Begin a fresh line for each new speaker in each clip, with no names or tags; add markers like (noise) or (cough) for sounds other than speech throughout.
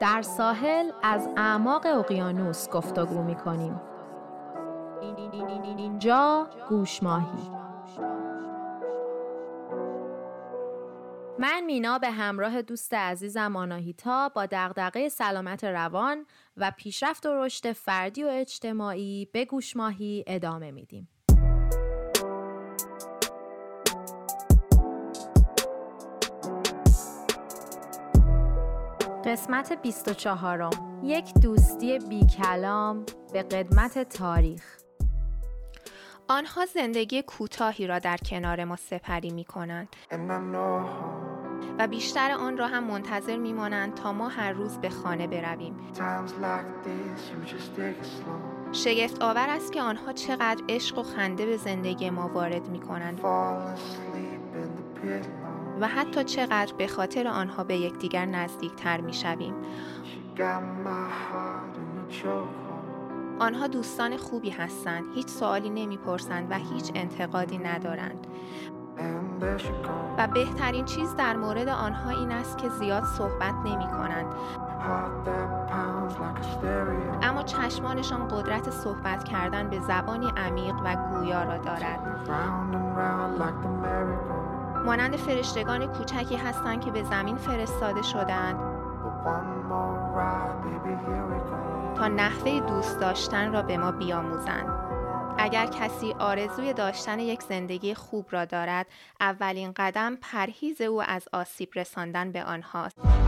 در ساحل از اعماق اقیانوس گفتگو می کنیم. اینجا گوش ماهی من مینا به همراه دوست عزیزم آناهیتا با دغدغه سلامت روان و پیشرفت و رشد فردی و اجتماعی به گوش ماهی ادامه میدیم. قسمت 24 یک دوستی بی کلام به قدمت تاریخ.
آنها زندگی کوتاهی را در کنار ما سپری می کنند و بیشتر آن را هم منتظر می مانند تا ما هر روز به خانه برویم. شگفت آور است که آنها چقدر عشق و خنده به زندگی ما وارد می کنند و حتی چقدر به خاطر آنها به یکدیگر نزدیک تر می شویم. آنها دوستان خوبی هستند هیچ سوالی نمی‌پرسند و هیچ انتقادی ندارند. و بهترین چیز در مورد آنها این است که زیاد صحبت نمی کنند اما چشمانشان قدرت صحبت کردن به زبانی عمیق و گویا را دارد. مانند فرشتگان کوچکی هستند که به زمین فرستاده شدند تا نحوه دوست داشتن را به ما بیاموزند. اگر کسی آرزوی داشتن یک زندگی خوب را دارد، اولین قدم پرهیز او از آسیب رساندن به آنهاست.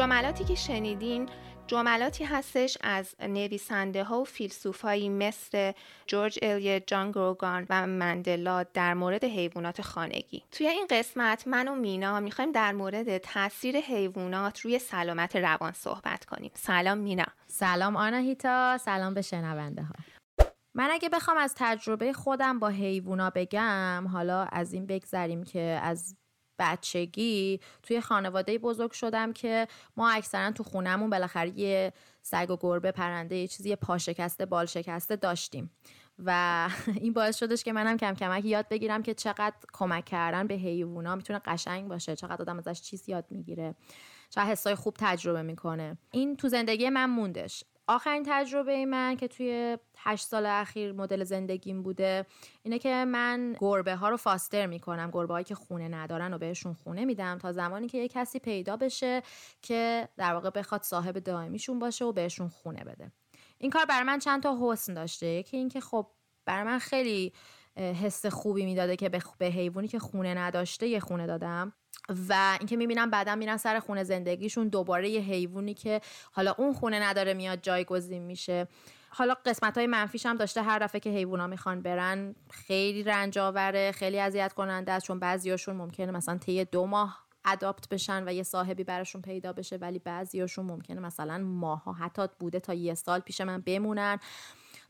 جملاتی که شنیدین جملاتی هستش از نویسنده ها و فیلسوف هایی مثل جورج الیت، جان گروگان و مندلا در مورد حیوانات خانگی. توی این قسمت من و مینا می‌خوایم در مورد تاثیر حیوانات روی سلامت روان صحبت کنیم. سلام مینا.
سلام آناهیتا، سلام به شنونده ها. من اگه بخوام از تجربه خودم با حیوونا بگم حالا از این بگذریم که از بچگی توی خانواده بزرگ شدم که ما اکثرا تو خونهمون بالاخره یه سگ و گربه پرنده یه چیزی پا شکسته بال شکسته داشتیم. و (laughs) این باعث شدش که منم کم کمک یاد بگیرم که چقدر کمک کردن به حیوونا می‌تونه قشنگ باشه چقدر آدم ازش چیز یاد می‌گیره چه حسای خوب تجربه می‌کنه. این تو زندگی من موندش. آخرین تجربه من که توی هشت سال اخیر مدل زندگیم بوده اینه که من گربه ها رو فاستر می‌کنم. گربه هایی که خونه ندارن و بهشون خونه میدم تا زمانی که یه کسی پیدا بشه که در واقع بخواد صاحب دائمیشون باشه و بهشون خونه بده. این کار بر من چند تا حسن داشته. یکی اینکه خب بر من خیلی حس خوبی می‌داده که به حیوانی که خونه نداشته یه خونه دادم. و اینکه می‌بینم بعدا میرن سر خونه زندگیشون دوباره یه حیوانی که حالا اون خونه نداره میاد جایگزین میشه. حالا قسمت های منفیش هم داشته هر دفعه که حیوونا می‌خوان برن خیلی رنج آوره خیلی اذیت کننده است چون بعضیاشون ممکنه مثلا طی دو ماه اداپت بشن و یه صاحبی براشون پیدا بشه ولی بعضیاشون ممکنه مثلا ماها حتی بوده تا یه سال پیش من بمونن.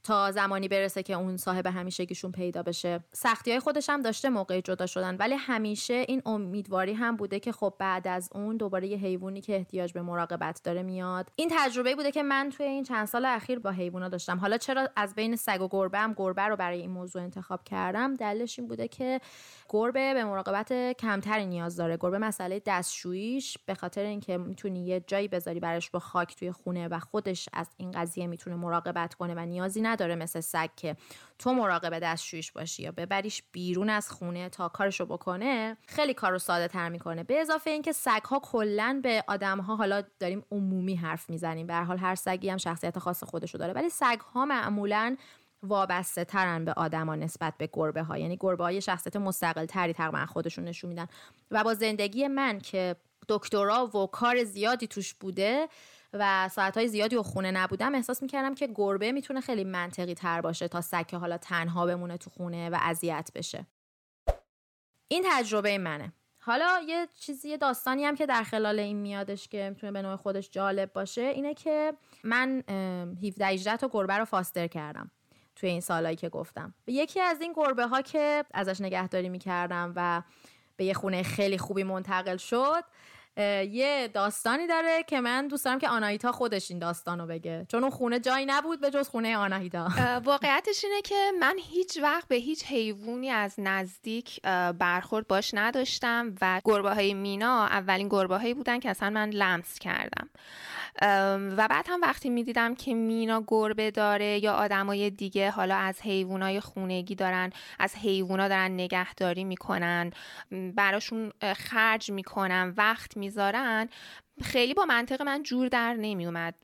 تا زمانی برسه که اون صاحب همیشگیشون پیدا بشه. سختی های خودش هم داشته موقع جدا شدن ولی همیشه این امیدواری هم بوده که خب بعد از اون دوباره یه حیوانی که احتیاج به مراقبت داره میاد. این تجربه بوده که من توی این چند سال اخیر با حیوانا داشتم. حالا چرا از بین سگ و گربه هم گربه رو برای این موضوع انتخاب کردم؟ دلیلش این بوده که گربه به مراقبت کمتری نیاز داره. گربه مسئله دستشوییش به خاطر اینکه می‌تونی یه جایی بذاری براش با خاک توی خونه و خودش از این قضیه می‌تونه مراقبت کنه و نیازی نداره مثل سگ که تو مراقب دستشویش باشی یا ببریش بیرون از خونه تا کارشو بکنه خیلی کارو ساده تر می‌کنه. به اضافه اینکه سگ ها کلا به آدم ها حالا داریم عمومی حرف می‌زنیم. به حال هر سگی هم شخصیت خاص خودشو داره ولی سگ ها معمولا وابسته ترن به آدما نسبت به گربه ها یعنی گربه های شخصیت مستقل تری تقریبا خودشون نشون میدن. و با زندگی من که دکترا و کار زیادی توش بوده و ساعتهای زیادی و خونه نبودم احساس می‌کردم که گربه می‌تونه خیلی منطقی تر باشه تا سگ حالا تنها بمونه تو خونه و اذیت بشه. این تجربه منه. حالا یه چیزی یه داستانی هم که در خلال این میادش که می‌تونه به نوع خودش جالب باشه اینه که من 17 18 تا گربه رو فاستر کردم توی این سالایی که گفتم. یکی از این گربه ها که ازش نگهداری می‌کردم و به یه خونه خیلی خوبی منتقل شد یه داستانی داره که من دوست دارم که آناهیتا خودش این داستانو بگه. چون اون خونه جایی نبود به جز خونه آناهیتا.
واقعیتش اینه که من هیچ وقت به هیچ حیوانی از نزدیک برخورد باش نداشتم و گربه های مینا اولین گربه هایی بودن که اصلا من لمس کردم. و بعد هم وقتی می‌دیدم که مینا گربه داره یا آدمای دیگه حالا از حیوانای خونگی دارن از حیوونا دارن نگهداری می‌کنن براشون خرج می‌کنن وقت می‌ذارن خیلی با منطق من جور در نمی اومد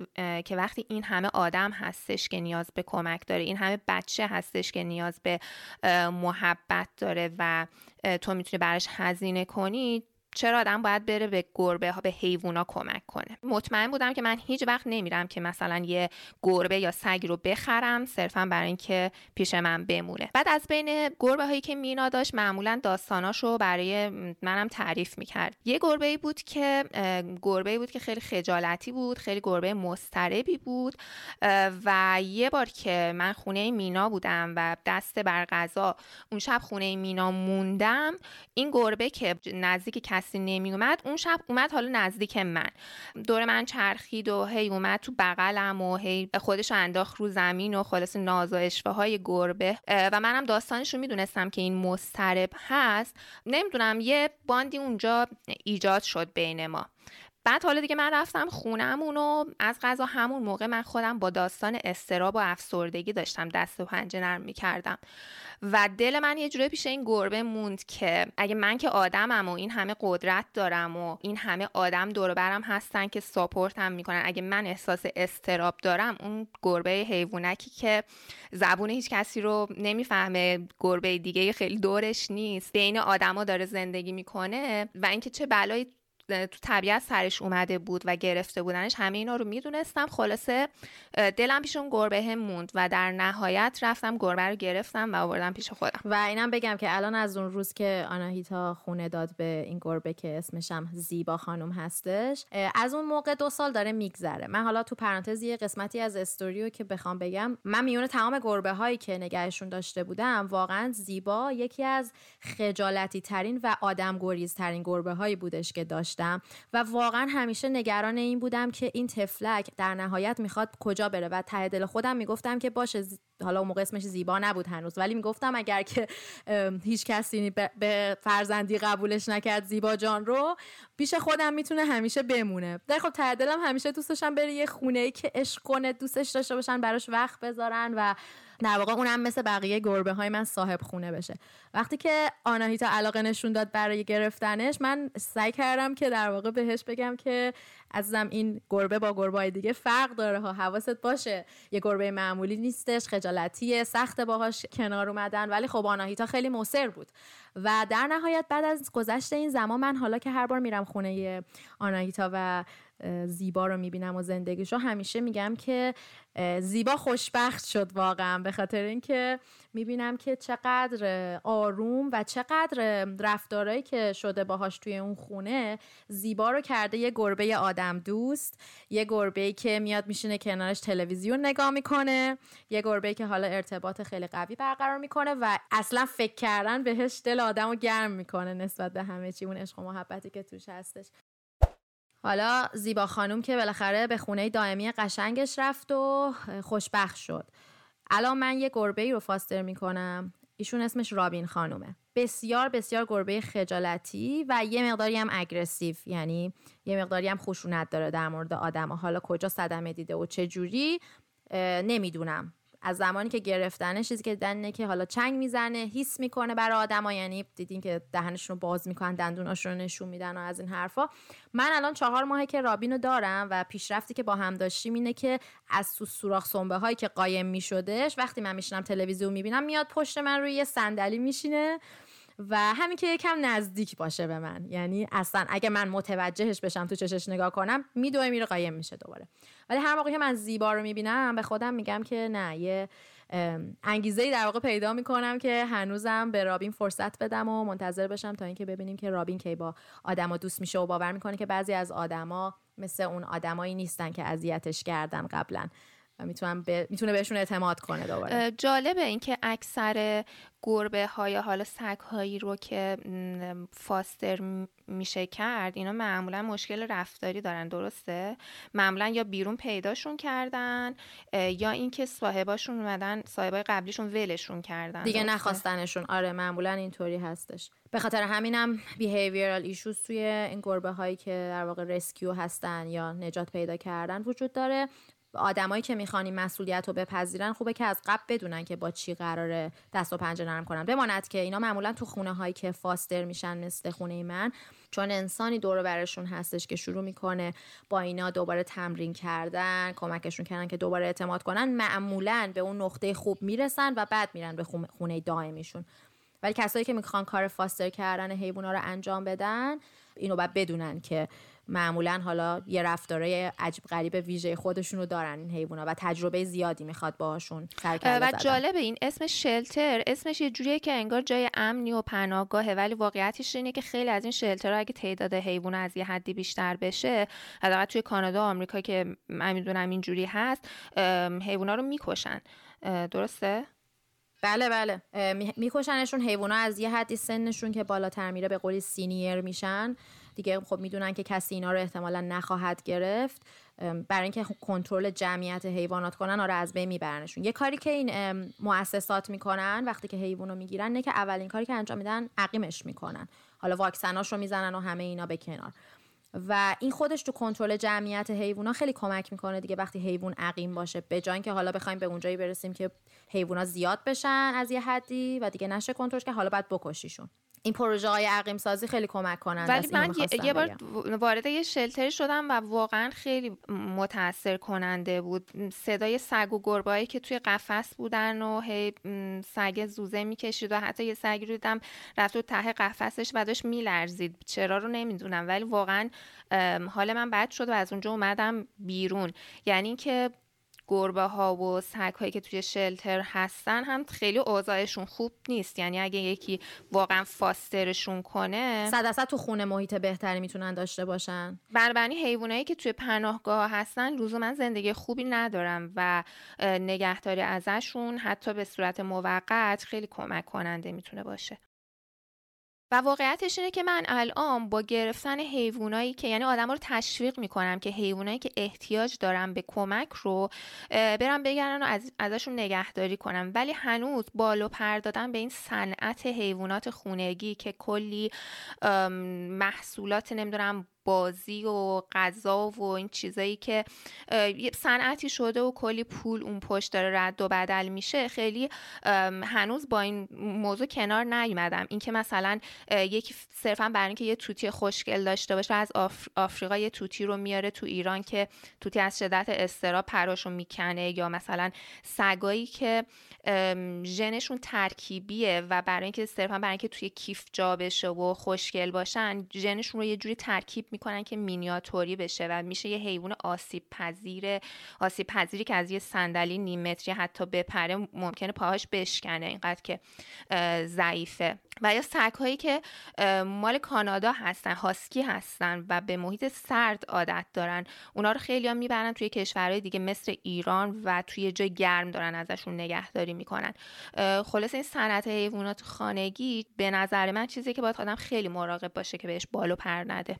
که وقتی این همه آدم هستش که نیاز به کمک داره این همه بچه هستش که نیاز به محبت داره و تو می‌تونی براش هزینه کنی چرا آدم باید بره به گربه ها به حیوونا کمک کنه؟ مطمئن بودم که من هیچ وقت نمیرم که مثلا یه گربه یا سگ رو بخرم صرفا برای اینکه پیش من بمونه. بعد از بین گربه هایی که مینا داشت معمولا داستاناشو برای منم تعریف می‌کرد. یه گربه بود که گربه بود که خیلی خجالتی بود خیلی گربه مستربی بود و یه بار که من خونه مینا بودم و دست بر غذا اون شب خونه مینا موندم این گربه که نزدیک نمی اومد اون شب اومد حالا نزدیک من. دور من چرخید و هی اومد تو بغلم و هی خودش انداخت رو زمین و خلاص ناز و اشوه های گربه و منم داستانش رو می‌دونستم که این مسترب هست. نمی‌دونم یه باندی اونجا ایجاد شد بین ما. بعد حالا دیگه من رفتم خونمون و از غذا همون موقع من خودم با داستان استراب و افسردگی داشتم دست و پنجه نرم می‌کردم. و دل من یه جوری پیش این گربه موند که اگه من که آدمم و این همه قدرت دارم و این همه آدم دور برم هستن که ساپورتم می‌کنن اگه من احساس استراب دارم اون گربه حیوانکی که زبون هیچ کسی رو نمی‌فهمه گربه دیگه خیلی دورش نیست بین آدما داره زندگی می‌کنه و اینکه چه بلایی تو طبیعت سرش اومده بود و گرفته بودنش همه اینا رو می‌دونستم. خلاصه دلم پیش اون گربه هم موند و در نهایت رفتم گربه رو گرفتم و آوردم پیش خودم.
و اینم بگم که الان از اون روز که آناهیتا خونه داد به این گربه که اسمشم زیبا خانم هستش از اون موقع دو سال داره میگذره. من حالا تو پرانتز یه قسمتی از استوریو که بخوام بگم من میون تمام گربه هایی که نگهشون داشته بودم واقعا زیبا یکی از خجالتی ترین و آدم گریز ترین گربه هایی بودش که داشت و واقعا همیشه نگران این بودم که این تفلک در نهایت می‌خواد کجا بره و ته دل خودم می‌گفتم که باشه حالا اون موقع اسمش زیبا نبود هنوز ولی می‌گفتم اگر که هیچ کسی به فرزندی قبولش نکرد زیبا جان رو پیش خودم می‌تونه همیشه بمونه. در خب ته دلم همیشه دوست داشتم بره یه خونه ای که عشق کنه دوستش داشته باشن براش وقت بذارن و در واقع اونم مثل بقیه گربه های من صاحب خونه بشه. وقتی که آناهیتا علاقه نشون داد برای گرفتنش من سعی کردم که در واقع بهش بگم که عزیزم این گربه با گربه های دیگه فرق داره ها حواست باشه. یه گربه معمولی نیستش خجالتیه سخت باهاش کنار اومدن ولی خب آناهیتا خیلی مصر بود. و در نهایت بعد از گذشت این زمان من حالا که هر بار میرم خونه آناهیتا و زیبا رو می‌بینم و زندگیشو. همیشه میگم که زیبا خوشبخت شد واقعا. به خاطر اینکه می‌بینم که چقدر آروم و چقدر رفتارهایی که شده باهاش توی اون خونه زیبا رو کرده. یه گربه آدم دوست یه گربه که میاد میشینه کنارش تلویزیون نگاه می‌کنه یه گربه که حالا ارتباط خیلی قوی برقرار می‌کنه و اصلا فکر کردن بهش دل آدم رو گرم می‌کنه نسبت به همه چی. اون عشق و محبتی که توش هستش. حالا زیبا خانوم که بالاخره به خونه دائمی قشنگش رفت و خوشبخت شد. الان من یه گربه ای رو فاستر می‌کنم. ایشون اسمش رابین خانومه. بسیار بسیار گربه خجالتی و یه مقداری هم اگرسیو یعنی یه مقداری هم خشونت داره در مورد آدم حالا کجا صدمه دیده و چه جوری نمی‌دونم. از زمانی که گرفتنش چیزی که دیدن که حالا چنگ می‌زنه هیس می‌کنه برای آدما یعنی دیدین که دهنشون رو باز می‌کنن دندوناشون رو نشون میدن و از این حرفا. من الان چهار ماهه که رابین رو دارم و پیشرفتی که با هم داشتیم اینه که از تو سوراخ سنبه هایی که قایم میشدش وقتی من میشینم تلویزیون می‌بینم میاد پشت من روی یه صندلی میشینه. و همین که یکم نزدیک باشه به من. یعنی اصلا اگه من متوجهش بشم تو چشش نگاه کنم میدوه میره قایم میشه دوباره. ولی هر موقع که من زیبا رو می‌بینم به خودم میگم که نه یه انگیزه ای در واقع پیدا می‌کنم که هنوزم به رابین فرصت بدم و منتظر بشم تا اینکه ببینیم که رابین کی با آدما دوست میشه و باور می‌کنه که بعضی از آدما مثل اون آدمایی نیستن که اذیتش کردن قبلا. و می‌تونم ب... می‌تونه بهشون اعتماد کنه دوباره.
جالبه اینکه اکثر گربه های حالا سگ هایی رو که فاستر میشه کرد اینا معمولا مشکل رفتاری دارن درسته؟ معمولا یا بیرون پیداشون کردن یا اینکه صاحباشون اومدن صاحبای قبلیشون ولشون کردن
دیگه نخواستنشون. آره معمولا اینطوری هستش. به خاطر همینم بیهیویرال ایشوز توی این گربه هایی که در واقع رسکیو هستن یا نجات پیدا کردن وجود داره. آدمایی که می‌خوان این مسئولیت رو بپذیرن خوبه که از قبل بدونن که با چی قراره دست و پنجه نرم کنن. بماند که اینا معمولا تو خونه هایی که فاستر میشن مثل خونه من چون انسانی دور برشون هستش که شروع می‌کنه با اینا دوباره تمرین کردن کمکشون کردن که دوباره اعتماد کنن معمولا به اون نقطه خوب می‌رسن و بعد میرن به خونه دائمیشون. ولی کسایی که می‌خوان کار فاستر کردن حیوونا رو انجام بدن اینو باید بدونن که معمولا حالا یه رفتارای عجیب غریب ویژه خودشون رو دارن این حیونا و تجربه زیادی می‌خواد باهاشون
و جالبه این اسم شلتر. اسمش یه جوریه که انگار جای امنی و پناهگاهه ولی واقعیتش اینه که خیلی از این شلترها اگه تعداد حیوان از یه حدی بیشتر بشه حداقل توی کانادا و آمریکا که من می‌دونم اینجوری هست حیونا رو می‌کشن. درسته؟
بله بله. میکشنشون. حیونا از یه حدی سنشون که بالاتر میره به قولی سینیر میشن. دیگه خب می‌دونن که کسی اینا رو احتمالا نخواهد گرفت برای اینکه کنترل جمعیت حیوانات کنن آره از بین میبرنشون. یه کاری که این مؤسسات می‌کنن وقتی که حیوان رو می‌گیرن نه که اولین کاری که انجام میدن عقیمش می‌کنن. حالا واکسناش رو می‌زنن و همه اینا به کنار. و این خودش تو کنترل جمعیت حیوونا خیلی کمک می‌کنه دیگه وقتی حیوان عقیم باشه. به جای اینکه حالا بخوایم به اونجایی برسیم که حیوونا زیاد بشن از یه حدی و دیگه نشه کنترلش که حالا باید بکشیشون. این پروژه های عقیم سازی خیلی کمک کنند.
ولی من یه بار وارد یه شلتری شدم و واقعا خیلی متاثر کننده بود. صدای سگ و گربایی که توی قفس بودن و هی سگ زوزه می‌کشید و حتی یه سگ رو دیدم رفت و ته قفسش و داشت میلرزید. چرا رو نمی‌دونم ولی واقعا حال من بد شد و از اونجا اومدم بیرون. یعنی که گربه ها و سگ هایی که توی شلتر هستن هم خیلی اوضاعشون خوب نیست. یعنی اگه یکی واقعا فاسترشون کنه
صد تو خونه محیط بهتری می‌تونن داشته باشن.
بنابراین حیوانایی که توی پناهگاه هستن لزوما زندگی خوبی ندارن و نگهداری ازشون حتی به صورت موقت خیلی کمک کننده می‌تونه باشه. و واقعیتش اینه که من الان با گرفتن حیوانایی که یعنی آدم رو تشویق می‌کنم که حیوانایی که احتیاج دارن به کمک رو برم بگردن و از ازشون نگهداری کنم. ولی هنوز بالو پر دادن به این صنعت حیوانات خونگی که کلی محصولات نمی‌دونم بازی و غذا و این چیزایی که صنعتی شده و کلی پول اون پشت داره رد و بدل میشه خیلی هنوز با این موضوع کنار نیومدم. اینکه مثلا یکی صرفا برای اینکه یه توتی خوشگل داشته باشه از آفریقا یه توتی رو میاره تو ایران که توتی از شدت استرا پراشو می‌کنه یا مثلا سگایی که ژنشون ترکیبیه و برای اینکه صرفا برای اینکه توی کیف جا بشه و خوشگل باشن ژنشون رو یه جوری ترکیب می‌کنن که مینیاتوری بشه و میشه یه حیوان آسیب پذیر آسیب پذیری که از یه صندلی نیم متری حتی بپره ممکنه پاهاش بشکنه. اینقدر که ضعیفه. و یا سگ هایی که مال کانادا هستن هاسکی هستن و به محیط سرد عادت دارن. اونا رو خیلی هم می‌برن توی کشورهای دیگه مثل ایران و توی جای گرم دارن ازشون نگهداری می‌کنن. خلاص این صنعت حیوانات خانگی به نظر من چیزی که باید آدم خیلی مراقب باشه که بهش بالو پر نده.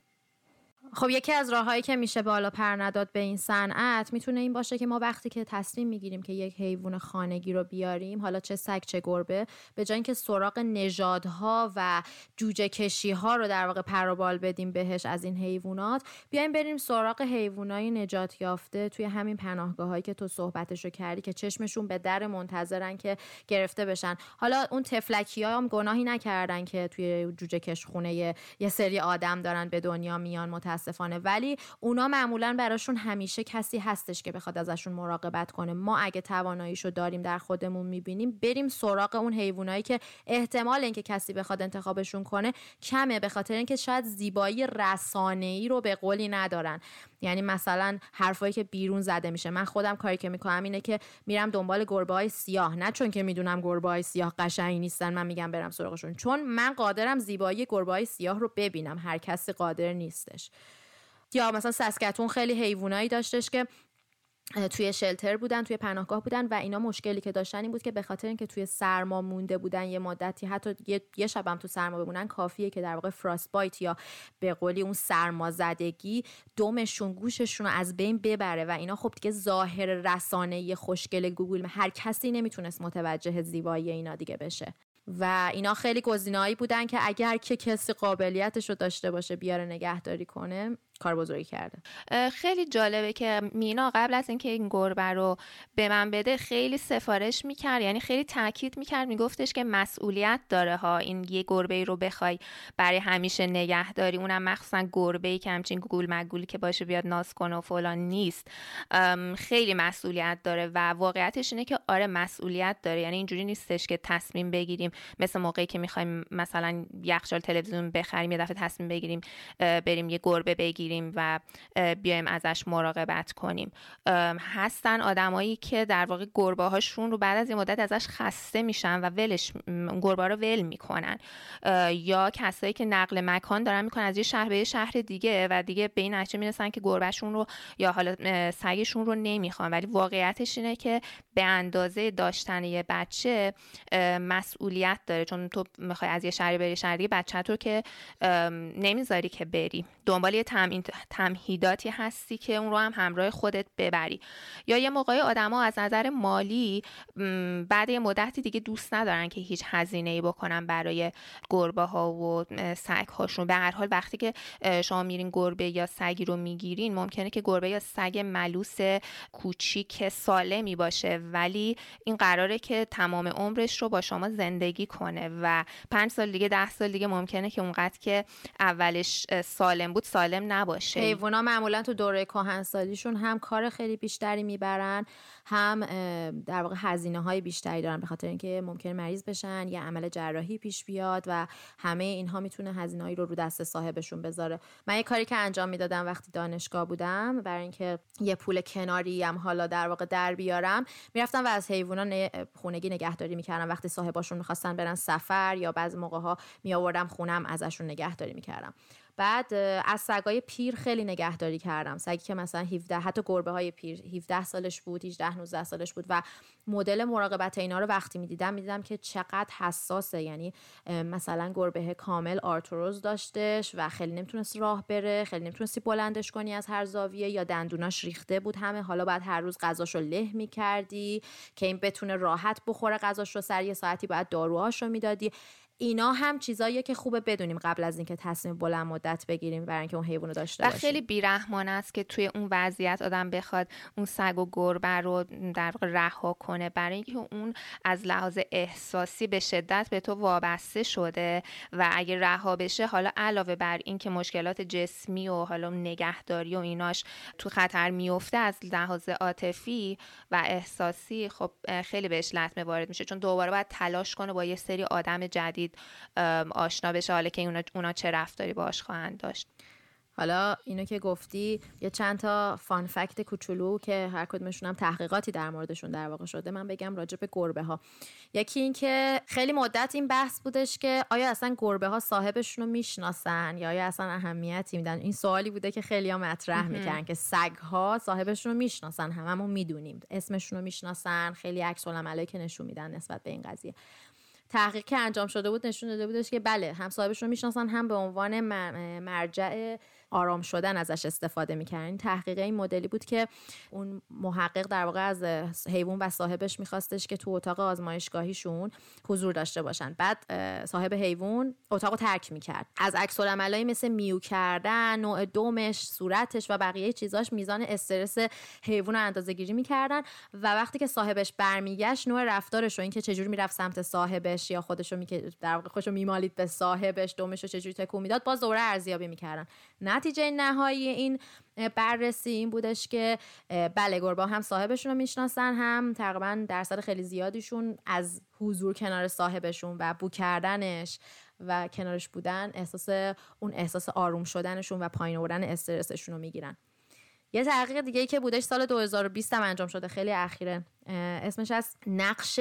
خب یکی از راههایی که میشه بالا پر نداد به این صنعت می‌تونه این باشه که ما وقتی که تصمیم می‌گیریم که یک حیوان خانگی رو بیاریم حالا چه سگ چه گربه به جای اینکه سراغ نژادها و جوجه کشی ها رو در واقع پروبال بدیم بهش از این حیوانات بیایم بریم سراغ حیوانای نجات یافته توی همین پناهگاه هایی که تو صحبتشو کردی که چشمشون به در منتظرن که گرفته بشن. حالا اون تفلکی ها هم گناهی نکردن که توی جوجه کش خونه یه سری آدم دارن به دنیا میان متاسفانه. ولی اونا معمولا براشون همیشه کسی هستش که بخواد ازشون مراقبت کنه. ما اگه تواناییشو داریم در خودمون می‌بینیم بریم سراغ اون حیوانایی که احتمال اینکه کسی بخواد انتخابشون کنه کمه به خاطر اینکه شاید زیبایی رسانه ای رو به قولی ندارن. یعنی مثلا حرفایی که بیرون زده میشه. من خودم کاری که می‌کنم اینه که میرم دنبال گربه های سیاه. نه چون که می‌دونم گربه های سیاه قشنگی نیستن من میگم برم سراغشون. چون من قادرم زیبایی گربه های سیاه رو ببینم. هر کسی قادر نیستش. یا مثلا سسکتون خیلی حیوانایی داشتش که توی شلتر بودن توی پناهگاه بودن و اینا مشکلی که داشتن این بود که به خاطر اینکه توی سرما مونده بودن یه مدتی حتی یه, شبم تو سرما بمونن کافیه که در واقع فراست بایت یا به قولی اون سرما زدگی دمشون گوششون رو از بین ببره و اینا خب دیگه ظاهر رسانه خوشگل گوگل هر کسی نمی‌تونست متوجه زیبایی اینا دیگه بشه. و اینا خیلی گزینه‌ای بودن که اگر که کسی قابلیتش رو داشته باشه بیاره نگهداری کنه کار بزرگی کرده
خیلی جالبه که مینا قبل از اینکه این گربه رو به من بده خیلی سفارش می‌کرد یعنی خیلی تاکید می‌کرد میگفتش که مسئولیت داره ها این یه گربه رو بخوای برای همیشه نگهداری. اونم مخصوصا گربه ای که همچین گول مگولی که باشه بیاد ناز کنه و فلان نیست. خیلی مسئولیت داره و واقعیتش اینه که آره مسئولیت داره. یعنی اینجوری نیستش که تصمیم بگیریم مثل موقعی که می‌خوایم مثلا یخچال تلویزیون بخریم یه دفعه تصمیم بگیریم بریم یه گربه بگیریم. و بیایم ازش مراقبت کنیم. هستن آدمایی که در واقع گربه هاشون رو بعد از این مدت ازش خسته میشن و ولش گربه رو ول می‌کنن. یا کسایی که نقل مکان دارن می‌کنن از یه شهر به شهر دیگه و دیگه به این نتیجه می‌رسن که گربهشون رو یا حالا سگشون رو نمی‌خوان. ولی واقعیتش اینه که به اندازه داشتن یه بچه مسئولیت داره. چون تو می‌خوای از یه شهری بری شهر دیگه بچه تو که نمی‌ذاری که بری. دنبال یه تمهیداتی هستی که اون رو هم همراه خودت ببری. یا یه موقعی آدما از نظر مالی بعد یه مدتی دیگه دوست ندارن که هیچ هزینه ای بکنن برای گربه ها و سگ هاشون به هر حال وقتی که شما میرین گربه یا سگی رو می‌گیرین ممکنه که گربه یا سگ ملوس کوچیک سالمی باشه ولی این قراره که تمام عمرش رو با شما زندگی کنه و پنج سال دیگه ده سال دیگه ممکنه که اونقدر که اولش سالم بود سالم نباشه.
حیوونا معمولا تو دوره کهنسالیشون هم کار خیلی بیشتری می‌برن هم در واقع هزینه های بیشتری دارن به خاطر اینکه ممکن مریض بشن یا عمل جراحی پیش بیاد و همه اینها می‌تونه هزینه‌ای رو رو دست صاحبشون بذاره. من یه کاری که انجام می‌دادم وقتی دانشگاه بودم برای اینکه یه پول کناری هم حالا در واقع در بیارم می‌رفتم و از حیوونا خونگی نگهداری می‌کردم. وقتی صاحباشون می‌خواستن برن سفر یا بعضی موقع ها می آوردم خونم ازشون نگهداری می‌کردم. بعد از سگای پیر خیلی نگهداری کردم. سگی که مثلا 17 حتی گربه های پیر 17 سالش بود 18 19 سالش بود و مدل مراقبت اینا رو وقتی می‌دیدم می‌دیدم که چقدر حساسه. یعنی مثلا گربه کامل آرتروز داشتش و خیلی نمی‌تونست راه بره خیلی نمی‌تونستی بلندش کنی از هر زاویه یا دندوناش ریخته بود همه. حالا بعد هر روز غذاشو له می‌کردی که این بتونه راحت بخوره غذاش رو سر یه ساعتی بعد داروهاشو می‌دادی. اینا هم چیزاییه که خوبه بدونیم قبل از اینکه تصمیم بلند مدت بگیریم برای اینکه اون حیوان رو داشته
باشیم. و خیلی بیرحمانه است که توی اون وضعیت آدم بخواد اون سگ و گربه رو در رها کنه برای اینکه اون از لحاظ احساسی به شدت به تو وابسته شده و اگه رها بشه حالا علاوه بر اینکه مشکلات جسمی و حالا نگهداری و ایناش تو خطر میفته از لحاظ عاطفی و احساسی خب خیلی بهش لطمه وارد میشه. چون دوباره باید تلاش کنه با یه سری آدم جدید آشنا بشه حالا که اونا, اونا چه رفتاری باش خواهند داشت.
حالا اینو که گفتی یه چند تا فان فکت کوچولو که هر کدومشون هم تحقیقاتی در موردشون در واقع شده من بگم راجع به گربه ها یکی این که خیلی مدت این بحث بودش که آیا اصلا گربه ها صاحبشون رو می‌شناسن یا آیا اصلا اهمیتی میدن؟ این سوالی بوده که خیلی ها مطرح می‌کنن که سگ ها صاحبشون رو می‌شناسن هممون می‌دونیم. اسمشون رو می‌شناسن خیلی عکس العملایی که نشون میدن نسبت به این قضیه. تحقیق که انجام شده بود نشون داده بودش که بله هم صاحبش رو می‌شناسن هم به عنوان مرجع آرام شدن ازش استفاده می‌کنن این تحقیق این مدلی بود که اون محقق در واقع از حیوان و صاحبش میخواستش که تو اتاق آزمایشگاهیشون حضور داشته باشن. بعد صاحب حیوان اتاق رو ترک می‌کرد. از عکس العملایی مثل میو کردن نوع دومش صورتش و بقیه چیزاش میزان استرس حیوان رو اندازه گیری می‌کردن و وقتی که صاحبش برمیگشت نوع رفتارش و اینکه چجوری می‌رفت سمت صاحبش یا خودش رو. در واقع خودش میمالید به صاحبش دومش رو چجوری تکون می‌داد باز دوره ارزیابی می‌کردن. نتیجه نهایی این بررسی این بودش که بله گربه هم صاحبشون رو می‌شناسن هم تقریبا درصد خیلی زیادیشون از حضور کنار صاحبشون و بو کردنش و کنارش بودن احساس اون احساس آروم شدنشون و پایین آوردن استرسشون رو می‌گیرن. یه تحقیق دیگه که بودش سال 2020 هم انجام شده خیلی اخیره. اسمش از نقش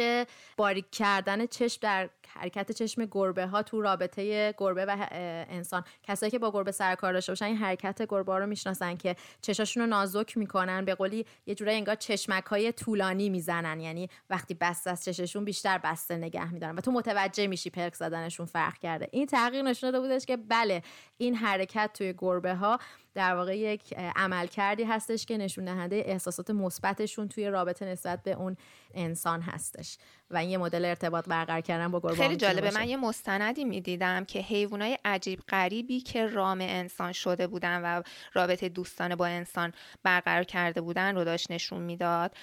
باریک کردن چشم در حرکت چشم گربه ها تو رابطه گربه و انسان. کسایی که با گربه سرکار داشته باشن این حرکت گربه ها رو می‌شناسن که چشاشون رو نازک می‌کنن. به قولی یه جورایی انگار چشمک های طولانی می‌زنن. یعنی وقتی بسته از چششون بیشتر بسته نگه میدارن و تو متوجه میشی پلک زدنشون فرق کرده. این تغییر نشون داده بودش که بله این حرکت توی گربه ها در واقع یک عمل کردی هستش که نشون دهنده احساسات مثبتشون توی رابطه نسبت به اون انسان هستش و این یه مدل ارتباط برقرار کردن با گربه
خیلی جالبه. من یه مستندی می‌دیدم که حیوانای عجیب غریبی که رام انسان شده بودن و رابطه دوستانه با انسان برقرار کرده بودن رو داشت نشون می‌داد.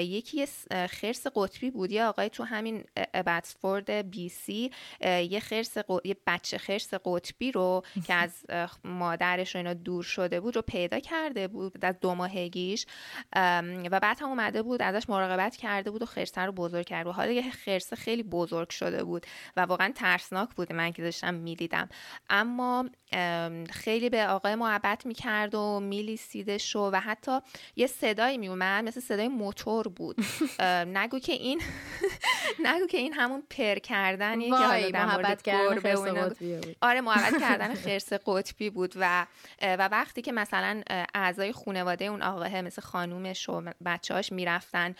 یکی خرس قطبی بود. یه آقای تو همین بتسفورد بی سی یه خرس یه بچه خرس قطبی رو (laughs) که از مادرش و اینا دور شده بود رو پیدا کرده بود از دو ماهگیش. و بعد هم اومده بود ازش مراقبت کرده بود و خرسه رو بزرگ کرد. و حالا یه خرسه خیلی بزرگ شده بود و واقعا ترسناک بود من که داشتم می‌دیدم. اما خیلی به آقای محبت می‌کرد و میلیسیدش و حتی یه صدایی میومد مثل صدای موتور بود. (laughs) نگو که این (laughs) نگو که این همون پر کردنی که حالا در مورد گربه آره محبت (laughs) کردن خرس قطبی بود و و وقتی که مثلا اعضای خانواده اون آقاه مثل خانومش و بچه‌هاش می‌رفتن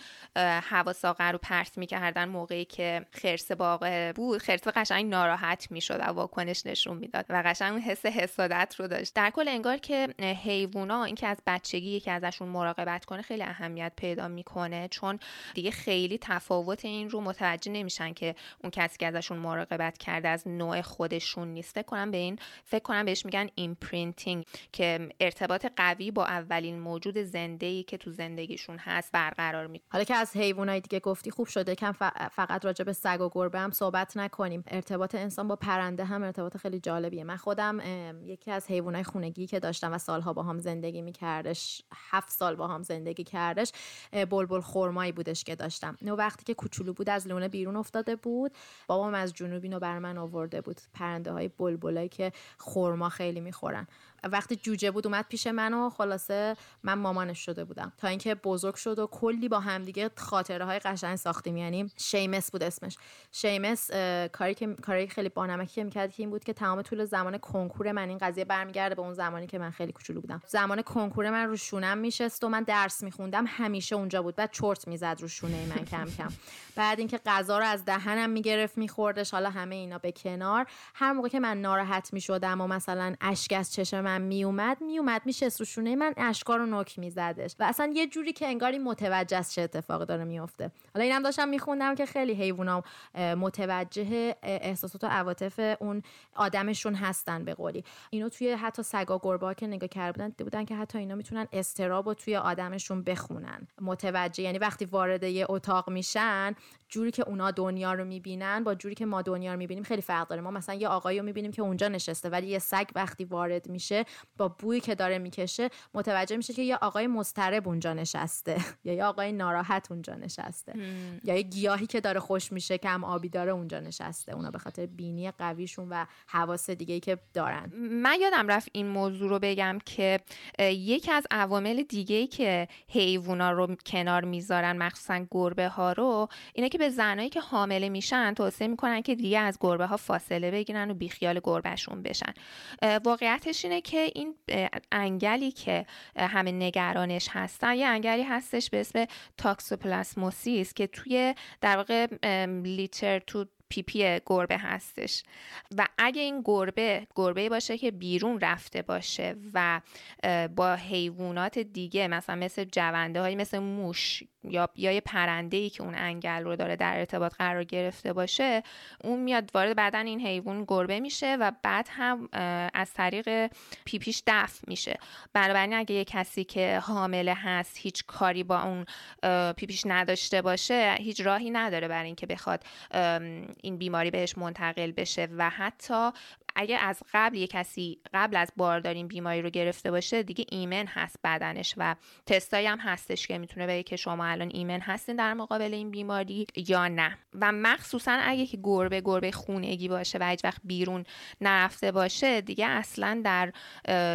هوا ساقه رو پرت می‌کردن موقعی که خرس باقه بود. خرس قشنگ ناراحت می‌شد و واکنش نشون می‌داد و قشنگ حس حسادت رو داشت. در کل انگار که حیوونا اینکه از بچگی که ازشون مراقبت کنه خیلی اهمیت پیدا می‌کنه. چون دیگه خیلی تفاوت این رو متوجه نمیشن که اون کسی که ازشون مراقبت کرده از نوع خودشون نیست. فکر کنم به این فکر کنم بهش میگن imprinting که ارتباط قوی با اولین موجود زنده ای که تو زندگیشون هست برقرار می
حالا که از حیوانای دیگه گفتی خوب شده کم فقط راجع به سگ و گربه هم صحبت نکنیم. ارتباط انسان با پرنده هم ارتباط خیلی جالبیه. من خودم یکی از حیوانای خونگی که داشتم و سالها با هم زندگی میکردش هفت سال با هم زندگی کردش بلبل خرمایی بودش که داشتم. نو وقتی که کوچولو بود از لونه بیرون افتاده بود. بابام از جنوبی نو بر آورده بود. پرنده های بلبلایی که خرما خیلی می‌خورن. وقتی جوجه بود اومد پیش من و خلاصه من مامانش شده بودم. تا اینکه بزرگ شد و کلی با همدیگه خاطره های قشنگ ساختیم. یعنی شیمس بود اسمش. شیمس کاری که کاری خیلی بانمکی که می‌کرد که این بود که تمام طول زمان کنکور من این قضیه برمیگرده به اون زمانی که من خیلی کوچولو بودم. زمان کنکور من رو شونم میشست و من درس میخوندم. همیشه اونجا بود. بعد چرت می‌زد رو شونه من کم کم. بعد اینکه غذا رو از دهنم می‌گرفت میخوردش. حالا همه اینا به کنار. هر موقع که من ناراحت می‌شدم و مثلا اشک از چشم میومد میومد میشست رو شونه من اشکا رو نوک میزدش. و اصلا یه جوری که انگاری متوجه است چه اتفاقی داره میفته حالا اینم داشتم میخوندم که خیلی حیوانام متوجه احساسات و عواطف اون آدمشون هستن به قولی. اینو توی حتی سگا گربه که نگاه کرده بودن بودن که حتی اینا می‌تونن استراب توی آدمشون بخونن. متوجه یعنی وقتی وارد یه اتاق میشن جوری که اونا دنیا رو می‌بینن با جوری که ما دنیا رو می‌بینیم خیلی فرق داره. ما مثلا یه آقایی رو می‌بینیم که اونجا نشسته ولی یه سگ وقتی وارد میشه با بویی که داره می‌کشه متوجه میشه که یه آقای مضطرب اونجا نشسته (laughs) یا یه آقای ناراحت اونجا نشسته یا یه گیاهی که داره خوش میشه کم آبی داره اونجا نشسته. اونا به خاطر بینی قویشون و حواس دیگه ای که دارن.
من یادم رفت این موضوع رو بگم که یکی از عوامل دیگه ای که حیوونا رو کنار می‌ذارن مخصوصا گربه ها رو اینه که به زنایی که حامله میشن توصیه می‌کنن که دیگه از گربه ها فاصله بگیرن و بیخیال گربهشون بشن. واقعیتش اینه که این انگلی که همه نگرانش هستن یه انگلی هستش به اسم toxoplasmosis که توی در واقع litter تو پیپی گربه هستش. و اگه این گربه گربه باشه که بیرون رفته باشه و با حیوانات دیگه مثلا مثل جونده های مثل موش یا یا یه پرنده ای که اون انگل رو داره در ارتباط قرار گرفته باشه اون میاد وارد بدن این حیوان گربه میشه و بعد هم از طریق پیپیش دفع میشه. بنابراین اگه یه کسی که حامله هست هیچ کاری با اون پیپیش نداشته باشه هیچ راهی نداره برای اینکه بخواد این بیماری بهش منتقل بشه و حتی اگه از قبل یه کسی قبل از بارداری بیماری رو گرفته باشه دیگه ایمن هست بدنش و تستایی هم هستش که می‌تونه بگه که شما الان ایمن هستین در مقابل این بیماری یا نه. و مخصوصا اگه که گربه گربه خونگی باشه و هیچ وقت بیرون نرفته باشه دیگه اصلا در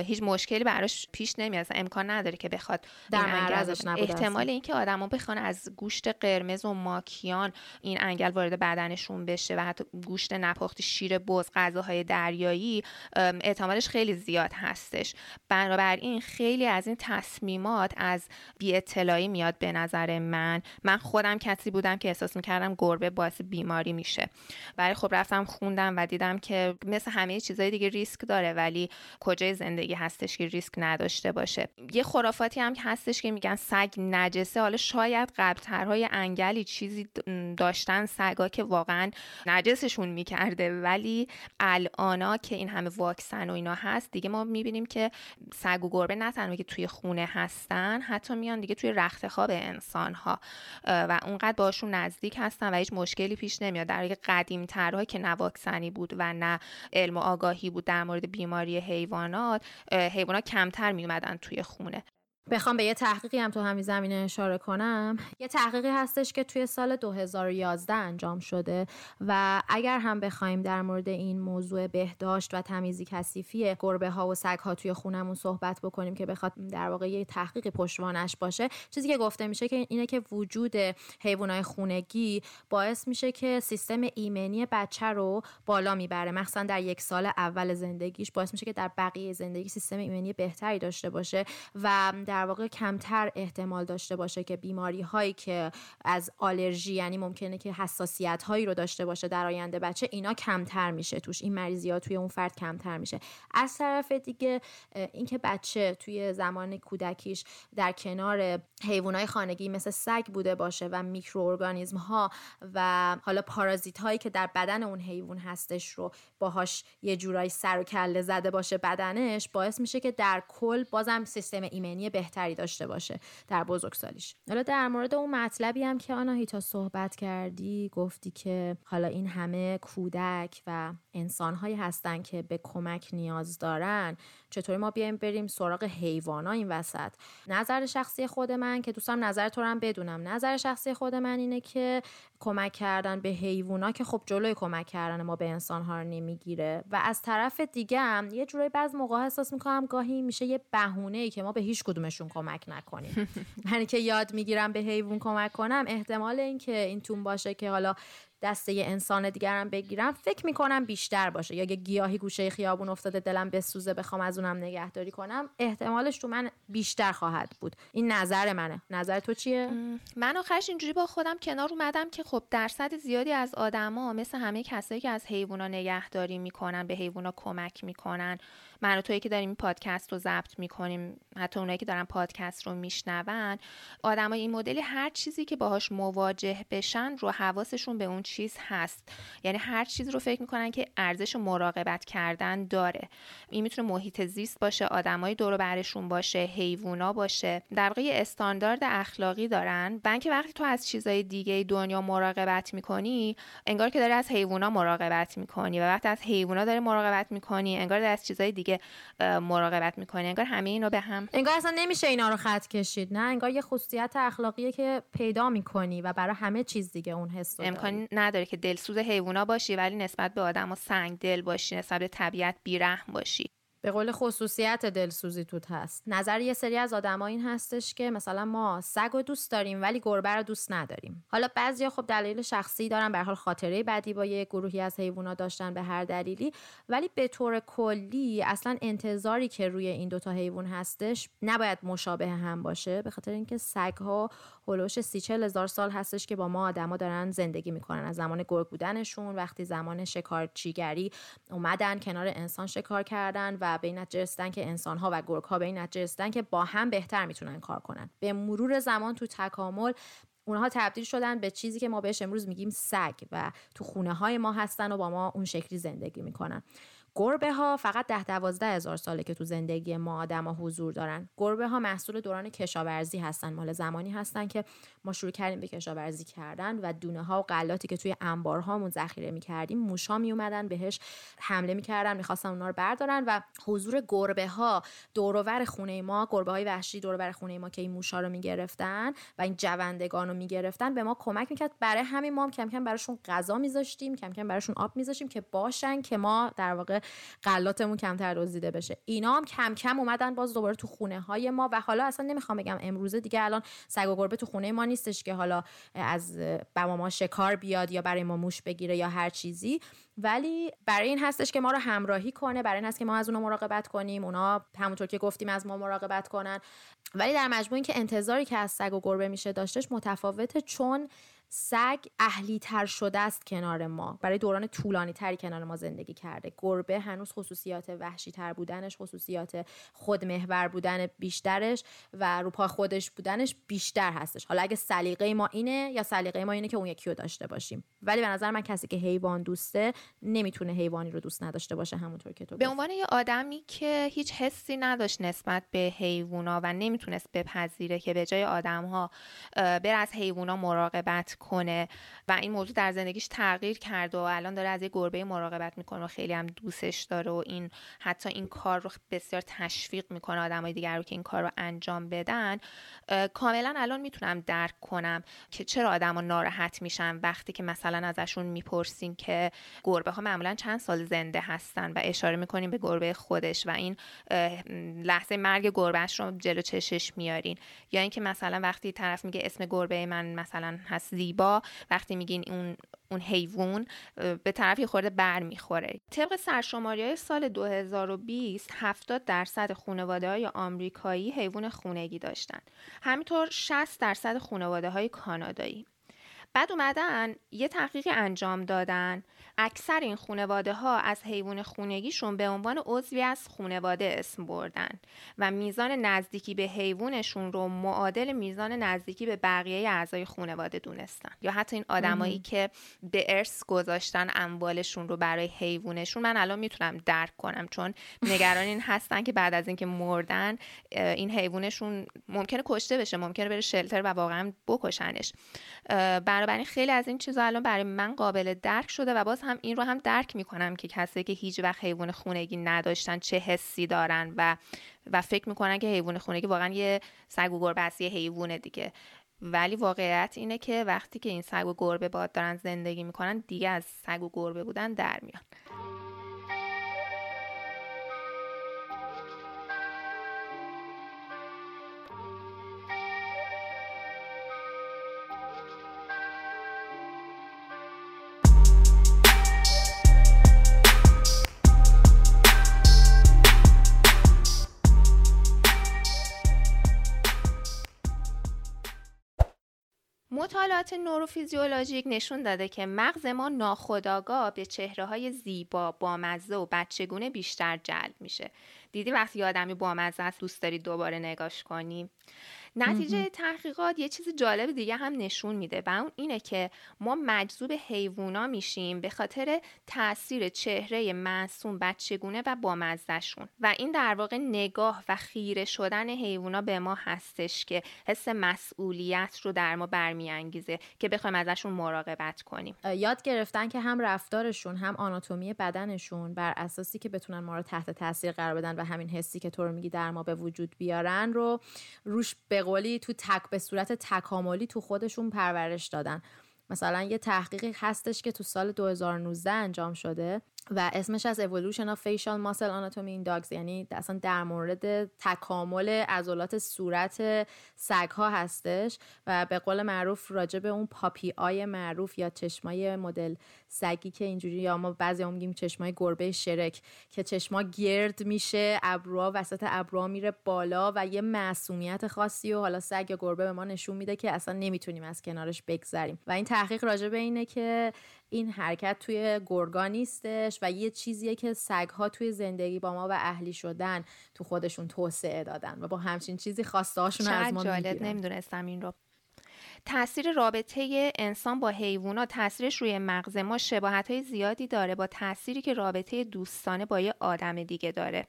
هیچ مشکلی براش پیش نمیاد. امکان نداره که بخواد
در معرضش
احتمال اینکه آدما بخوان از گوشت قرمز و ماکیان این انگل وارد بدنشون بشه و حتی گوشت نپخت شیر بز غذاهای دریایی احتمالش خیلی زیاد هستش. بنابراین خیلی از این تصمیمات از بی اطلاعی میاد به نظر من. من خودم کسی بودم که احساس می‌کردم گربه باعث بیماری میشه. برای خب رفتم خوندم و دیدم که مثل همه چیزهای دیگه ریسک داره ولی کجای زندگی هستش که ریسک نداشته باشه. یه خرافاتی هم هستش که میگن سگ نجسه. حالا شاید قبلترهای انگلی چیزی داشتن سگا که واقعا نجسشون می‌کرده ولی الانا که این همه واکسن و اینا هست دیگه ما می‌بینیم که سگ و گربه نه تنها که توی خونه هستن حتی میان دیگه توی رخت خواب انسان ها و اونقدر باشون نزدیک هستن و هیچ مشکلی پیش نمیاد. در حالی قدیم ترهایی که نه واکسنی بود و نه علم و آگاهی بود در مورد بیماری حیوانات حیوانات کمتر میومدن توی خونه.
بخوام به یه تحقیقی هم تو همین زمینه اشاره کنم. یه تحقیقی هستش که توی سال 2011 انجام شده و اگر هم بخوایم در مورد این موضوع بهداشت و تمیزی کثیفی گربه ها و سگ ها توی خونمون صحبت بکنیم که بخواد در واقع یه تحقیق پشتوانش باشه چیزی که گفته میشه که اینه که وجود حیوانات خونگی باعث میشه که سیستم ایمنی بچه رو بالا می‌بره. مخصوصا در یک سال اول زندگیش باعث میشه که در بقیه زندگی سیستم ایمنی بهتری داشته باشه و در واقع کمتر احتمال داشته باشه که بیماری هایی که از آلرژی یعنی ممکنه که حساسیت هایی رو داشته باشه در آینده بچه اینا کمتر میشه توش. این مریضی ها توی اون فرد کمتر میشه. از طرف دیگه اینکه بچه توی زمان کودکیش در کنار های خانگی مثل سگ بوده باشه و میکروارگانیسم ها و حالا پارازیت هایی که در بدن اون حیوان هستش رو باهاش یه جورایی سر و کله زده باشه بدنش باعث میشه که در کل بازم سیستم ایمنی بهتری داشته باشه در بزرگسالیش. حالا در مورد اون مطلبی هم که آناهیتا صحبت کردی گفتی که حالا این همه کودک و انسانهایی هستن که به کمک نیاز دارن چطوری ما بیایم بریم سراغ حیوانا این وسط؟ نظر شخصی خود من که دوستم نظر تو هم بدونم. نظر شخصی خود من اینه که کمک کردن به حیوانا که خب جلوی کمک کردن ما به انسان ها رو نمی‌گیره. و از طرف دیگه هم یه جورایی بعض موقع احساس می‌کنم گاهی میشه یه بهونه ای که ما به هیچ کدومشون کمک نکنیم. (laughs) یعنی که یاد می‌گیرم به حیوان کمک کنم. احتمال اینکه این تون باشه که حالا دسته یه انسان دیگرم بگیرم فکر می‌کنم بیشتر باشه. یا یه گیاهی گوشه خیابون افتاده دلم بسوزه بخوام از اونم نگهداری کنم احتمالش تو من بیشتر خواهد بود. این نظر منه. نظر تو چیه؟
من آخرش اینجوری با خودم کنار اومدم که خب درصد زیادی از آدما مثل همه کسایی که از حیوونا نگهداری می‌کنن به حیوونا کمک می‌کنن. من و تویی که داریم پادکست رو ضبط می‌کنیم حتی اونایی که دارن پادکست رو میشنون آدمای این مدلی هر چیزی که باهاش مواجه بشن رو حواسشون به اون چیز هست. یعنی هر چیز رو فکر می‌کنن که ارزش مراقبت کردن داره. این می‌تونه محیط زیست باشه آدمای دور برشون باشه حیوونا باشه. در واقع استاندارد اخلاقی دارن. که وقتی تو از چیزای دیگه دنیا مراقبت می‌کنی انگار که داری از حیوونا مراقبت می‌کنی. و وقتی از حیوونا داری مراقبت می‌کنی انگار داری از چیزای مراقبت می‌کنی. انگار همه اینا به هم
انگار اصلا نمیشه اینا رو خط کشید نه؟ انگار یه خصوصیت اخلاقیه که پیدا می‌کنی و برای همه چیز دیگه اون حس
امکان نداره که دلسوز حیوونا باشی ولی نسبت به آدم و سنگ دل باشی نسبت به طبیعت بیرحم باشی.
به قول خصوصیت دلسوزی توت هست. نظر یه سری از آدما این هستش که مثلا ما سگ رو دوست داریم ولی گربه رو دوست نداریم. حالا بعضیا خب دلیل شخصی دارن به حال خاطره بدی با یه گروهی از حیوانات داشتن به هر دلیلی. ولی به طور کلی اصلا انتظاری که روی این دوتا حیوان هستش نباید مشابه هم باشه. به خاطر اینکه سگ ها هلوش سی چل هزار سال هستش که با ما آدما دارن زندگی می‌کنن. از زمان گرگ بودنشون وقتی زمان شکارچیگری اومدن کنار انسان شکار کردن و به این نتیجه که انسان ها و گرگ ها به این نتیجه که با هم بهتر می‌تونن کار کنن. به مرور زمان تو تکامل اونها تبدیل شدن به چیزی که ما بهش امروز میگیم سگ و تو خونه های ما هستن و با ما اون شکلی زندگی می‌کنن. گربه ها فقط ده دوازده هزار ساله که تو زندگی ما ها حضور دارن. گربه ها محصول دوران کشاورزی هستن مال زمانی هستن که ما شروع کردیم به کشاورزی کردن و دونه ها و غلاتی که توی انبارهامون ذخیره می‌کردیم می اومدن بهش حمله می‌کردن می‌خواستن اونا رو بردارن و حضور گربه ها دورور خونه ما گربه های وحشی دورور خونه ما که این موشا رو می‌گرفتن و این جوندگان رو می‌گرفتن به ما کمک می‌کرد. برای همین ما هم کم کم براشون غذا میذاشتیم کم کم براشون آب میذاشتیم که باشن که ما در واقع غلاتمون کمتر دزدیده بشه. اینا هم کم کم اومدن باز دوباره تو خونه های ما و حالا اصلا نمی‌خوام بگم امروزه دیگه الان سگ و گربه تو خونه ما نیستش که حالا از بما ما شکار بیاد یا برای ما موش بگیره یا هر چیزی. ولی برای این هستش که ما رو همراهی کنه برای این هست که ما از اونا مراقبت کنیم. اونا همونطور که گفتیم از ما مراقبت کنن. ولی در مجموع این که انتظاری که از سگ و گربه میشه داشتش متفاوته چون سگ اهلی تر شده است کنار ما. برای دوران طولانی تری کنار ما زندگی کرده. گربه هنوز خصوصیات وحشی تر بودنش خصوصیات خودمحور بودن بیشترش و روپا خودش بودنش بیشتر هستش. حالا اگه سلیقه ما اینه یا سلیقه ما اینه که اون یکی رو داشته باشیم. ولی به نظر من کسی که حیوان دوسته نمی‌تونه حیوانی رو دوست نداشته باشه همونطور که تو
به عنوان یه آدمی که هیچ حسی نداشت نسبت به حیوونا و نمی‌تونست بپذیره که به جای آدمها بر از حیوونا مراقبت کنه و این موضوع در زندگیش تغییر کرد و الان داره از یه گربه مراقبت می‌کنه و خیلی هم دوستش داره و این حتی این کار رو بسیار تشویق می‌کنه آدمای دیگر رو که این کار رو انجام بدن. کاملا الان می‌تونم درک کنم که چرا آدما ناراحت میشن وقتی که مثلا ازشون می‌پرسین که گربه ها معمولا چند سال زنده هستن و اشاره می‌کنیم به گربه خودش و این لحظه مرگ گربهش رو جلو چشش میارین. یا اینکه مثلا وقتی طرف میگه اسم گربه من مثلا هست زیبا وقتی میگین اون اون حیوان به طرف خورده بر می‌خوره. طبق سرشماری های سال 2020 70 درصد خانواده های آمریکایی حیوان خونگی داشتن. همینطور 60 درصد خانواده های کانادایی. بعد اومدن یه تحقیق انجام دادن. اکثر این خانواده ها از حیوان خونگیشون به عنوان عضوی از خانواده اسم بردن و میزان نزدیکی به حیوانشون رو معادل میزان نزدیکی به بقیه اعضای خانواده دونستن. یا حتی این آدمایی که به ارث گذاشتن اموالشون رو برای حیوانشون. من الان می‌تونم درک کنم چون نگران این هستن که بعد از اینکه مردن این حیوانشون ممکنه کشته بشه ممکنه بره شلتر و واقعا بکشنش. بنابراین خیلی از این چیزا الان برای من قابل درک شده و باز هم این رو هم درک می‌کنم که کسایی که هیچ وقت حیوان خونگی نداشتن چه حسی دارن و و فکر می‌کنن که حیوان خونگی واقعا یه سگ و گربه یه حیوانه دیگه. ولی واقعیت اینه که وقتی که این سگ و گربه باد دارن زندگی می‌کنن دیگه از سگ و گربه بودن در میان. مطالعات نوروفیزیولوژیک نشون داده که مغز ما ناخودآگاه به چهره های زیبا، بامزه و بچگونه بیشتر جلب میشه. دیدی وقتی آدمی بامزه است دوست داری دوباره نگاش کنی؟ نتیجه تحقیقات یه چیز جالب دیگه هم نشون میده و اون اینه که ما مجذوب حیوونا میشیم به خاطر تاثیر چهره معصوم بچگونه و بامزهشون و این در واقع نگاه و خیره شدن حیوونا به ما هستش که حس مسئولیت رو در ما برمیانگیزه که بخوایم ازشون مراقبت کنیم.
یاد گرفتن که هم رفتارشون هم آناتومی بدنشون بر اساسی که بتونن ما رو تحت تاثیر قرار بدن و همین حسی که تو رو میگی در ما به وجود بیارن رو روش به قولی تو تک به صورت تکاملی تو خودشون پرورش دادن. مثلا یه تحقیقی هستش که تو سال 2019 انجام شده و اسمش از Evolution of Facial Muscle Anatomy in Dogs یعنی اصلا در مورد تکامل عضلات صورت سگ ها هستش و به قول معروف راجع به اون پاپی آی معروف یا چشمای مدل سگی که اینجوری یا ما بعضی هم میگیم چشمای گربه شرک که چشما گرد میشه ابرو وسط ابرو میره بالا و یه معصومیت خاصی و حالا سگ یا گربه به ما نشون میده که اصلا نمی‌تونیم از کنارش بگذریم. و این تحقیق راجع به اینه که این حرکت توی گرگا نیستش و یه چیزیه که سگها توی زندگی با ما و اهلی شدن تو خودشون توسعه دادن و با همچین چیزی خواسته هاشون از ما
نمی‌دونستم این رو. تاثیر رابطه انسان با حیوانات تاثیرش روی مغز ما شباهت های زیادی داره با تاثیری که رابطه دوستانه با یه آدم دیگه داره.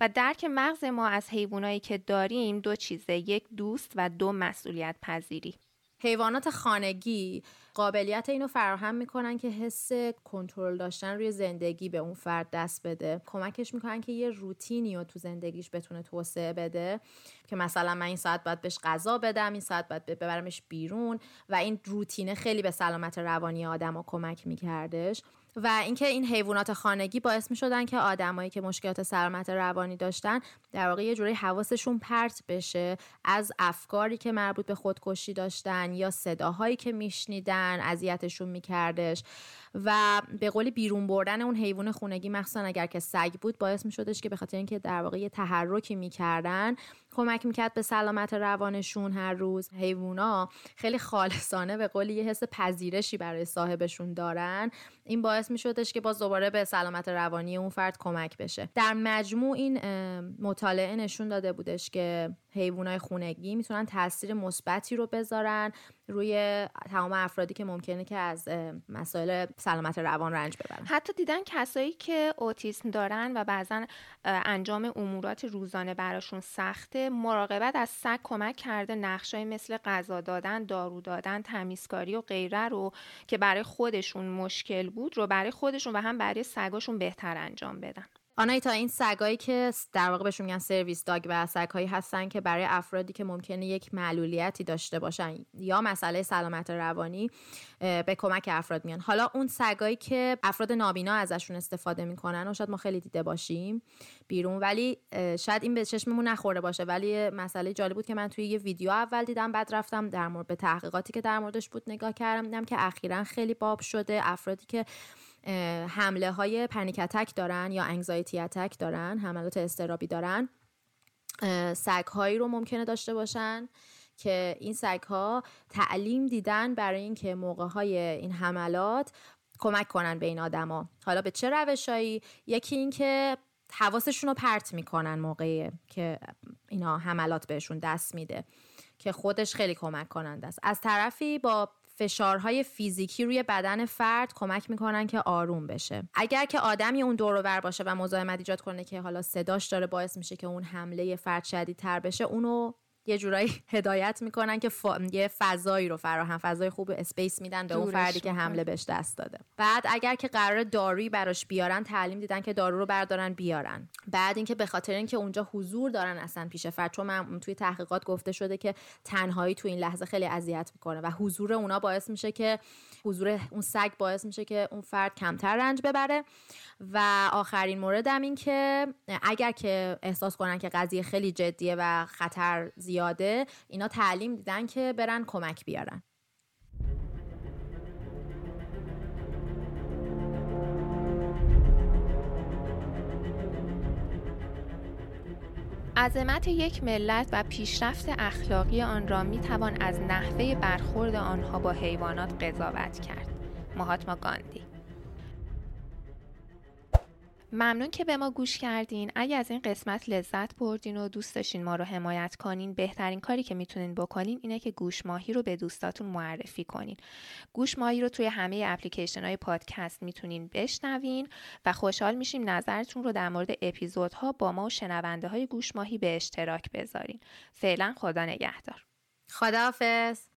و درک مغز ما از حیوانایی که داریم دو چیزه یک دوست و دو مسئولیت پذیری
حیوانات خانگی قابلیت اینو فراهم می‌کنن که حس کنترل داشتن روی زندگی به اون فرد دست بده. کمکش می‌کنن که یه روتینی رو تو زندگیش بتونه توسعه بده. که مثلا من این ساعت باید بهش غذا بدم این ساعت باید ببرمش بیرون و این روتینه خیلی به سلامت روانی آدم رو کمک میکردش. و اینکه این حیوانات خانگی باعث می شدن که آدمایی که مشکلات سلامت روانی داشتن در واقع یه جوری حواسشون پرت بشه از افکاری که مربوط به خودکشی داشتن یا صداهایی که میشنیدن اذیتشون میکردش. و به قول بیرون بردن اون حیوان خونگی مخصوصا اگر که سگ بود باعث می شدش که به خاطر اینکه در واقع یه تحرکی می‌کردن کمک می‌کرد به سلامت روانشون هر روز. حیوونا خیلی خالصانه به قول یه حس پذیرشی برای صاحبشون دارن. این باعث میشدش که باز دوباره به سلامت روانی اون فرد کمک بشه. در مجموع این مطالعه نشون داده بودش که حیوانات خونگی می‌تونن تاثیر مثبتی رو بذارن روی تمام افرادی که ممکنه که از مسائل سلامت روان رنج ببرن.
حتی دیدن کسایی که اوتیسم دارن و بعضا انجام امورات روزانه براشون سخته مراقبت از سگ کمک کرده نقشای مثل غذا دادن دارو دادن تمیزکاری و غیره رو که برای خودشون مشکل بود رو برای خودشون و هم برای سگاشون بهتر انجام بدن.
آنایتا این سگایی که در واقع بهشون میگن سرویس داگ و سگهایی هستن که برای افرادی که ممکنه یک معلولیتی داشته باشن یا مسئله سلامت روانی به کمک افراد میان. حالا اون سگایی که افراد نابینا ازشون استفاده می‌کنن و شاید ما خیلی دیده باشیم بیرون ولی شاید این به چشممون نخورده باشه. ولی مسئله جالب بود که من توی یه ویدیو اول دیدم بعد رفتم در مورد تحقیقاتی که در موردش بود نگاه کردم دیدم که اخیرا خیلی باب شده. افرادی که حمله های پنیک اتک دارن یا انگزایتی اتک دارن حملات استرابی دارن. سگ هایی رو ممکنه داشته باشن که این سگ ها تعلیم دیدن برای اینکه موقع های این حملات کمک کنن به این آدما. حالا به چه روشایی یکی اینکه حواسشون رو پرت می‌کنن موقعی که اینا حملات بهشون دست میده که خودش خیلی کمک کننده است. از طرفی با فشارهای فیزیکی روی بدن فرد کمک می‌کنن که آروم بشه. اگر که آدمی اون دور باشه و مزاحمت ایجاد کنه که حالا صداش داره باعث میشه که اون حمله فرد شدیدتر بشه اونو یه جورایی هدایت می‌کنن که یه فضایی رو فراهم فضای خوب اسپیس میدن به اون فردی که حمله بهش دست داده. بعد اگر که قرار دارویی براش بیارن تعلیم دیدن که دارو رو بردارن بیارن. بعد اینکه به خاطر اینکه اونجا حضور دارن اصلا پیش فرد چون من توی تحقیقات گفته شده که تنهایی تو این لحظه خیلی اذیت می‌کنه و حضور اونا باعث میشه که حضور اون سگ باعث میشه که اون فرد کمتر رنج ببره. و آخرین موردم این که اگر که احساس کنن که قضیه خیلی جدیه و خطر زیاده اینا تعلیم دیدن که برن کمک بیارن
عظمت یک ملت و پیشرفت اخلاقی آن را می توان از نحوه برخورد آنها با حیوانات قضاوت کرد. مهاتما گاندی ممنون که به ما گوش کردین. اگه از این قسمت لذت بردین و دوست داشتین ما رو حمایت کنین بهترین کاری که می‌تونین بکنین اینه که گوش ماهی رو به دوستاتون معرفی کنین. گوش ماهی رو توی همه اپلیکیشن های پادکست می‌تونین بشنوین و خوشحال میشیم نظرتون رو در مورد اپیزودها با ما و شنونده های گوش ماهی به اشتراک بذارین. فعلا خدا نگهدار.
خداحافظ.